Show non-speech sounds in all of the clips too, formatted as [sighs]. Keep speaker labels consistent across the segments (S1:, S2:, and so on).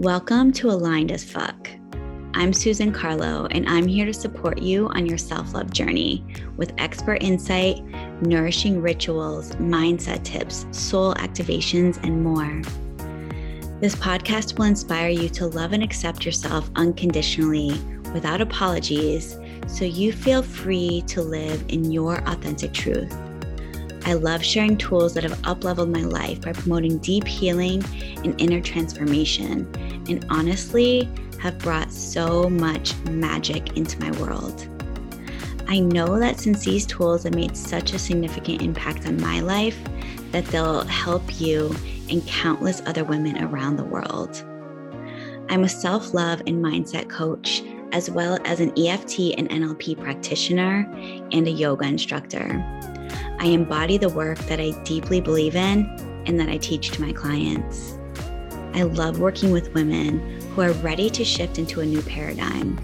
S1: Welcome to Aligned as Fuck. I'm Susan Carlo, and I'm here to support you on your self love journey with expert insight, nourishing rituals, mindset tips, soul activations, and more. This podcast will inspire you to love and accept yourself unconditionally without apologies so you feel free to live in your authentic truth. I love sharing tools that have upleveled my life by promoting deep healing and inner transformation, and honestly, have brought so much magic into my world. I know that since these tools have made such a significant impact on my life, that they'll help you and countless other women around the world. I'm a self love and mindset coach, as well as an EFT and NLP practitioner and a yoga instructor. I embody the work that I deeply believe in and that I teach to my clients. I love working with women who are ready to shift into a new paradigm.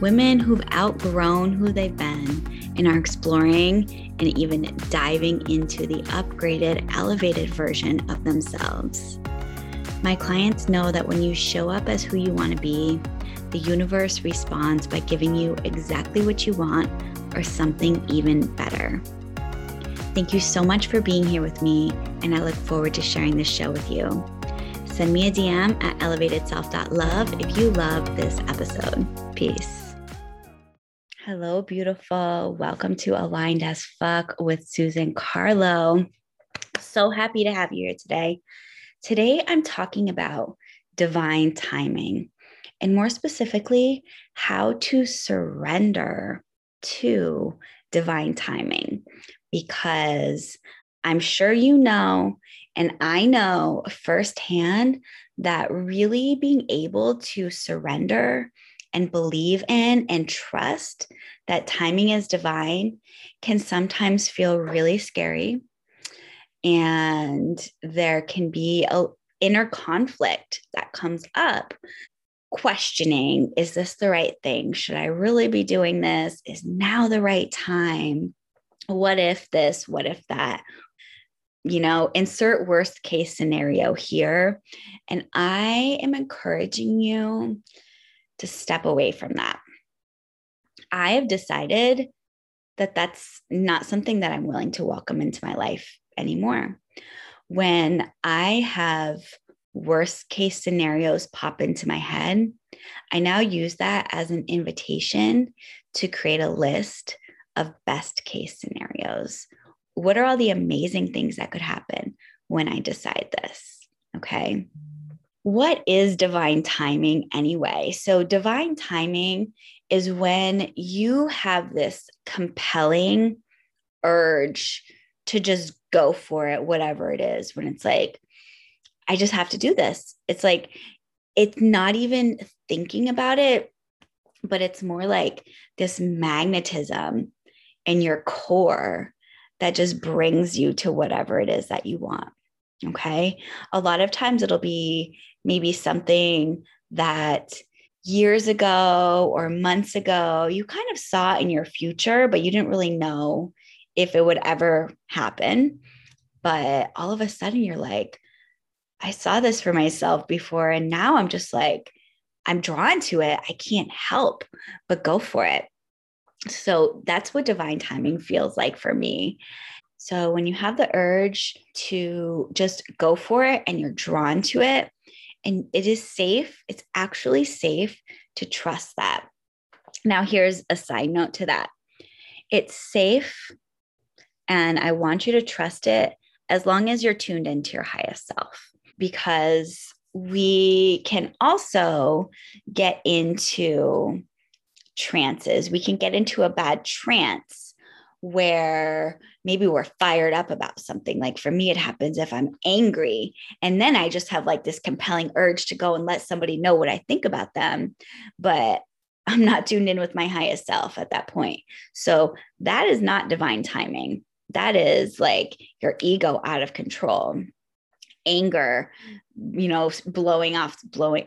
S1: Women who've outgrown who they've been and are exploring and even diving into the upgraded, elevated version of themselves. My clients know that when you show up as who you want to be, the universe responds by giving you exactly what you want or something even better. Thank you so much for being here with me, and I look forward to sharing this show with you. Send me a DM at elevatedself.love if you love this episode. Peace. Hello, beautiful. Welcome to Aligned as Fuck with Susan Carlo. So happy to have you here today. Today, I'm talking about divine timing, and more specifically, how to surrender to divine timing because I'm sure you know, and I know firsthand that really being able to surrender and believe in and trust that timing is divine can sometimes feel really scary. And there can be a inner conflict that comes up questioning is this the right thing? Should i really be doing this? Is now the right time what if this, what if that? You know, insert worst case scenario here. And I am encouraging you to step away from that. I have decided that that's not something that I'm willing to welcome into my life anymore. When I have worst case scenarios pop into my head, I now use that as an invitation to create a list of best case scenarios. What are all the amazing things that could happen when I decide this? Okay. What is divine timing anyway? So, divine timing is when you have this compelling urge to just go for it, whatever it is, when it's like, I just have to do this. It's like, it's not even thinking about it, but it's more like this magnetism in your core that just brings you to whatever it is that you want. Okay. A lot of times it'll be maybe something that years ago or months ago you kind of saw in your future, but you didn't really know if it would ever happen. But all of a sudden you're like, I saw this for myself before. And now I'm just like, I'm drawn to it. I can't help but go for it. So that's what divine timing feels like for me. So when you have the urge to just go for it and you're drawn to it, and it is safe, it's actually safe to trust that. Now, here's a side note to that it's safe, and I want you to trust it as long as you're tuned into your highest self, because we can also get into trances. We can get into a bad trance where maybe we're fired up about something. Like for me, it happens if I'm angry. And then I just have like this compelling urge to go and let somebody know what I think about them. But I'm not tuned in with my highest self at that point. So that is not divine timing. That is like your ego out of control. Anger, you know, blowing off, blowing,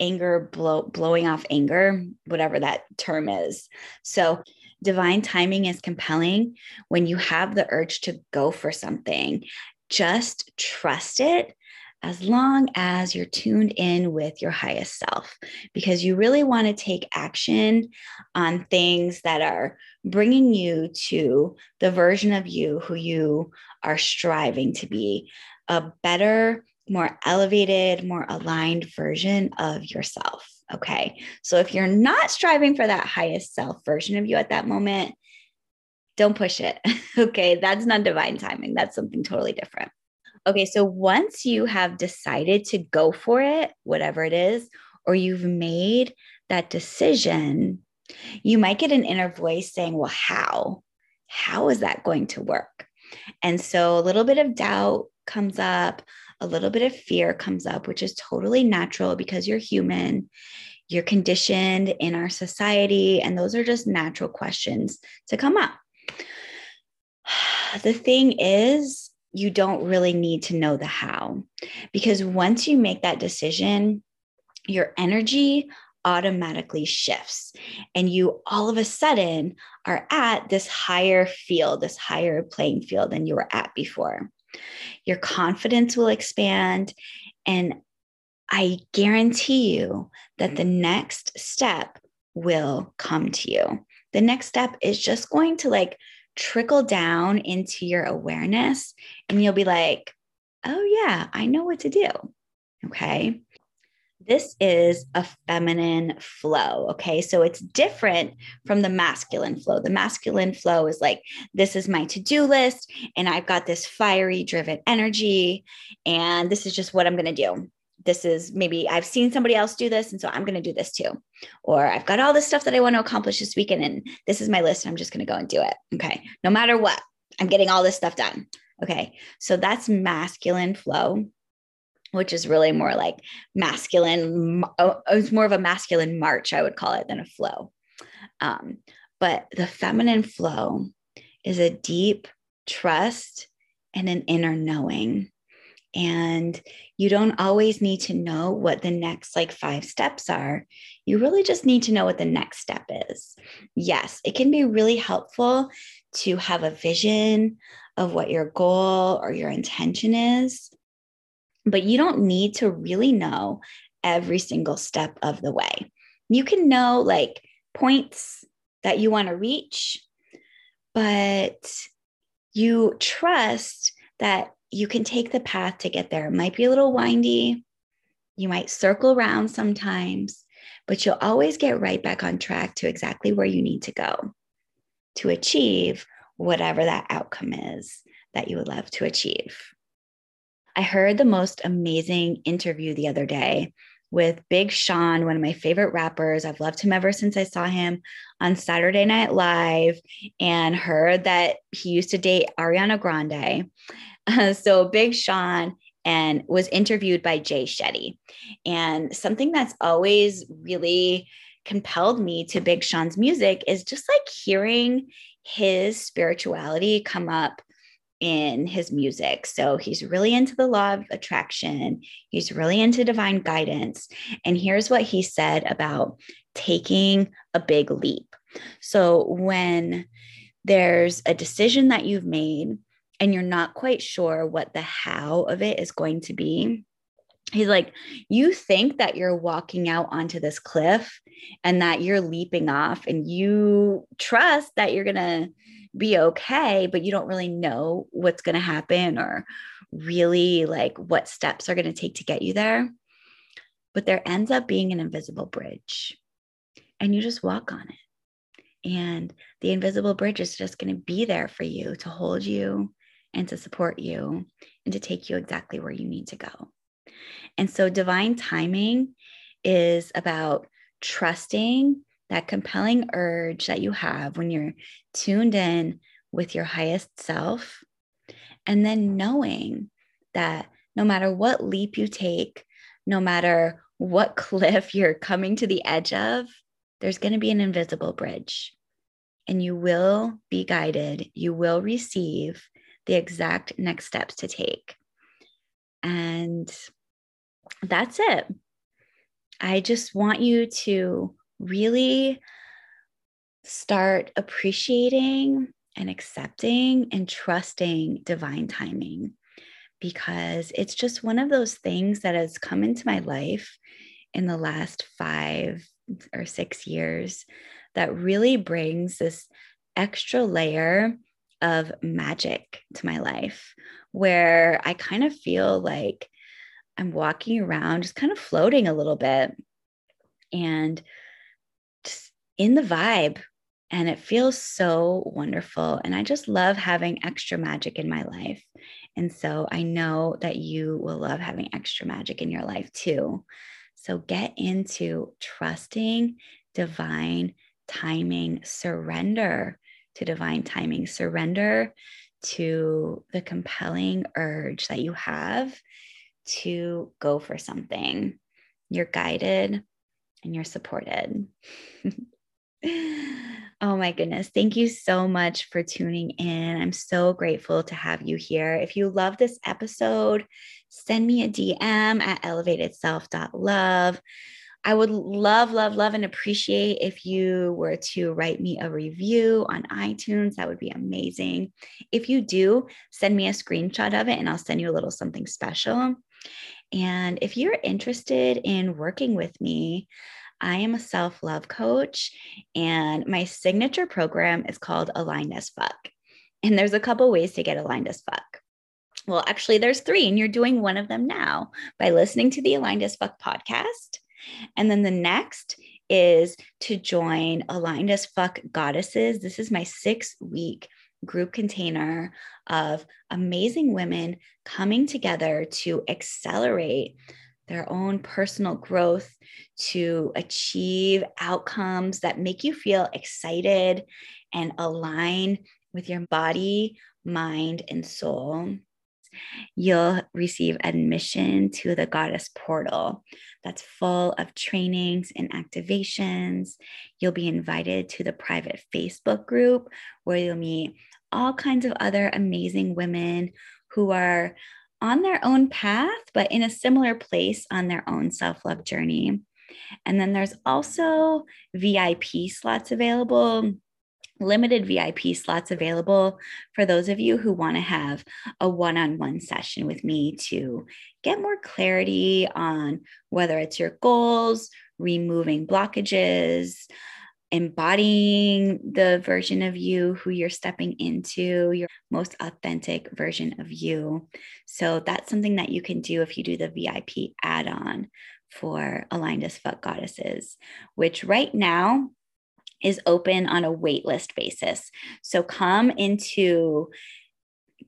S1: anger blow, blowing off anger whatever that term is. So divine timing is compelling when you have the urge to go for something. Just trust it as long as you're tuned in with your highest self, because you really want to take action on things that are bringing you to the version of you who you are striving to be a better, more elevated, more aligned version of yourself. Okay. So if you're not striving for that highest self version of you at that moment, don't push it. [laughs] okay. That's not divine timing. That's something totally different. Okay. So once you have decided to go for it, whatever it is, or you've made that decision, you might get an inner voice saying, Well, how? How is that going to work? And so a little bit of doubt comes up, a little bit of fear comes up, which is totally natural because you're human. You're conditioned in our society, and those are just natural questions to come up. [sighs] The thing is, you don't really need to know the how because once you make that decision, your energy automatically shifts and you all of a sudden are at this higher field, this higher playing field than you were at before. Your confidence will expand. And I guarantee you that the next step will come to you. The next step is just going to like trickle down into your awareness, and you'll be like, oh, yeah, I know what to do. Okay. This is a feminine flow. Okay. So it's different from the masculine flow. The masculine flow is like, this is my to do list, and I've got this fiery, driven energy, and this is just what I'm going to do. This is maybe I've seen somebody else do this, and so I'm going to do this too. Or I've got all this stuff that I want to accomplish this weekend, and this is my list, I'm just going to go and do it. Okay. No matter what, I'm getting all this stuff done. Okay. So that's masculine flow which is really more like masculine. Oh, it's more of a masculine march, I would call it, than a flow. Um, but the feminine flow is a deep trust and an inner knowing. And you don't always need to know what the next like five steps are. You really just need to know what the next step is. Yes, it can be really helpful to have a vision of what your goal or your intention is but you don't need to really know every single step of the way. You can know like points that you want to reach, but you trust that you can take the path to get there. It might be a little windy. You might circle around sometimes, but you'll always get right back on track to exactly where you need to go to achieve whatever that outcome is that you would love to achieve. I heard the most amazing interview the other day with Big Sean, one of my favorite rappers. I've loved him ever since I saw him on Saturday Night Live and heard that he used to date Ariana Grande. Uh, [laughs] so, Big Sean and was interviewed by Jay Shetty. And something that's always really compelled me to Big Sean's music is just like hearing his spirituality come up in his music. So he's really into the law of attraction, he's really into divine guidance. And here's what he said about taking a big leap. So when there's a decision that you've made and you're not quite sure what the how of it is going to be, he's like, you think that you're walking out onto this cliff and that you're leaping off, and you trust that you're going to be okay, but you don't really know what's going to happen or really like what steps are going to take to get you there. But there ends up being an invisible bridge, and you just walk on it. And the invisible bridge is just going to be there for you to hold you and to support you and to take you exactly where you need to go. And so, divine timing is about trusting that compelling urge that you have when you're tuned in with your highest self, and then knowing that no matter what leap you take, no matter what [laughs] cliff you're coming to the edge of, there's going to be an invisible bridge. And you will be guided, you will receive the exact next steps to take. And that's it. I just want you to really start appreciating and accepting and trusting divine timing because it's just one of those things that has come into my life in the last five or six years that really brings this extra layer of magic to my life where I kind of feel like I'm walking around just kind of floating a little bit. And in the vibe. And it feels so wonderful. And I just love having extra magic in my life. And so I know that you will love having extra magic in your life too. So get into trusting divine timing, surrender to divine timing, surrender to the compelling urge that you have to go for something. You're guided and you're supported. [laughs] oh my goodness. Thank you so much for tuning in. I'm so grateful to have you here. If you love this episode, send me a DM at elevatedself.love. I would love, love, love, and appreciate if you were to write me a review on iTunes. That would be amazing. If you do, send me a screenshot of it and I'll send you a little something special. And if you're interested in working with me, I am a self love coach, and my signature program is called Aligned as Fuck. And there's a couple ways to get aligned as fuck. Well, actually, there's three, and you're doing one of them now by listening to the Aligned as Fuck podcast. And then the next is to join Aligned as Fuck Goddesses. This is my six week group container of amazing women coming together to accelerate their own personal growth, to achieve outcomes that make you feel excited and align with your body, mind, and soul. You'll receive admission to the Goddess Portal that's full of trainings and activations. You'll be invited to the private Facebook group where you'll meet all kinds of other amazing women who are on their own path, but in a similar place on their own self love journey. And then there's also VIP slots available, limited VIP slots available for those of you who want to have a one on one session with me to get more clarity on whether it's your goals, removing blockages, embodying the version of you who you're stepping into, your most authentic version of you. So that's something that you can do if you do the VIP add on for Aligned as Fuck Goddesses, which right now is open on a waitlist basis. So come into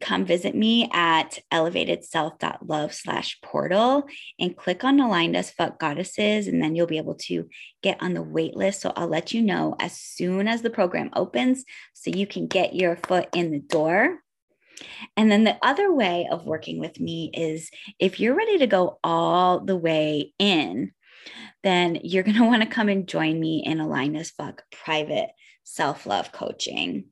S1: come visit me at elevatedself.love slash portal and click on aligned as fuck goddesses and then you'll be able to get on the wait list. So i'll let you know as soon as the program opens so you can get your foot in the door. And then the other way of working with me is if you're ready to go all the way in then you're going [laughs] to want to come and join me in aligned as fuck private self-love coaching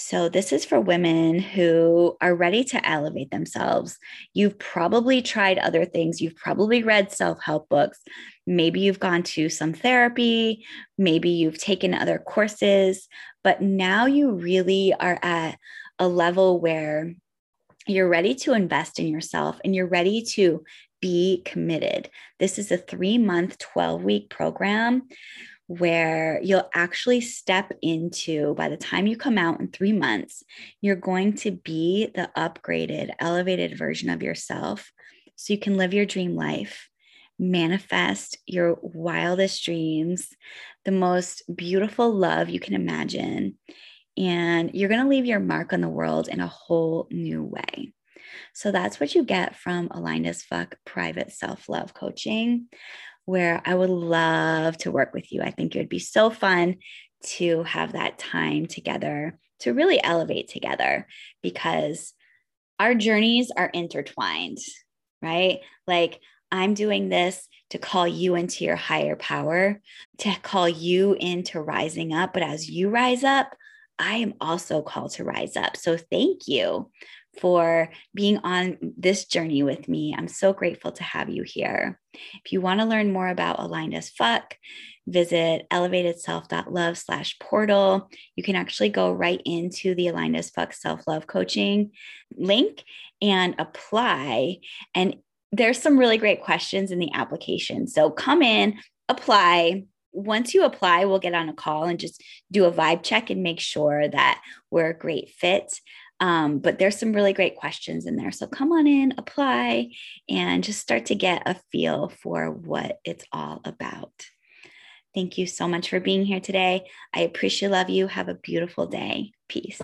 S1: so, this is for women who are ready to elevate themselves. You've probably tried other things, you've probably read self help books. Maybe you've gone to some therapy, maybe you've taken other courses, but now you really are at a level where you're ready to invest in yourself and you're ready to be committed. This is a three month, 12 week program where you'll actually step into, by the time you come out in three months, you're going to be the upgraded, elevated version of yourself so you can live your dream life, manifest your wildest dreams, the most beautiful love you can imagine. And you're going to leave your mark on the world in a whole new way. So that's what you get from Aligned as Fuck private self love coaching where I would love to work with you. I think it would be so fun to have that time together to really elevate together because our journeys are intertwined, right? Like I'm doing this to call you into your higher power, to call you into rising up. But as you rise up, I am also called to rise up. So thank you for being on this journey with me. I'm so grateful to have you here. If you want to learn more about Aligned as Fuck, visit elevatedself.love slash portal. You can actually go right into the Aligned as Fuck Self Love Coaching link and apply. And there's some really great questions in the application. So come in, apply. Once you apply, we'll get on a call and just do a vibe check and make sure that we're a great fit. Um, but there's some really great questions in there. So come on in, apply, and just start to get a feel for what it's all about. Thank you so much for being here today. I appreciate love you. Have a beautiful day. Peace.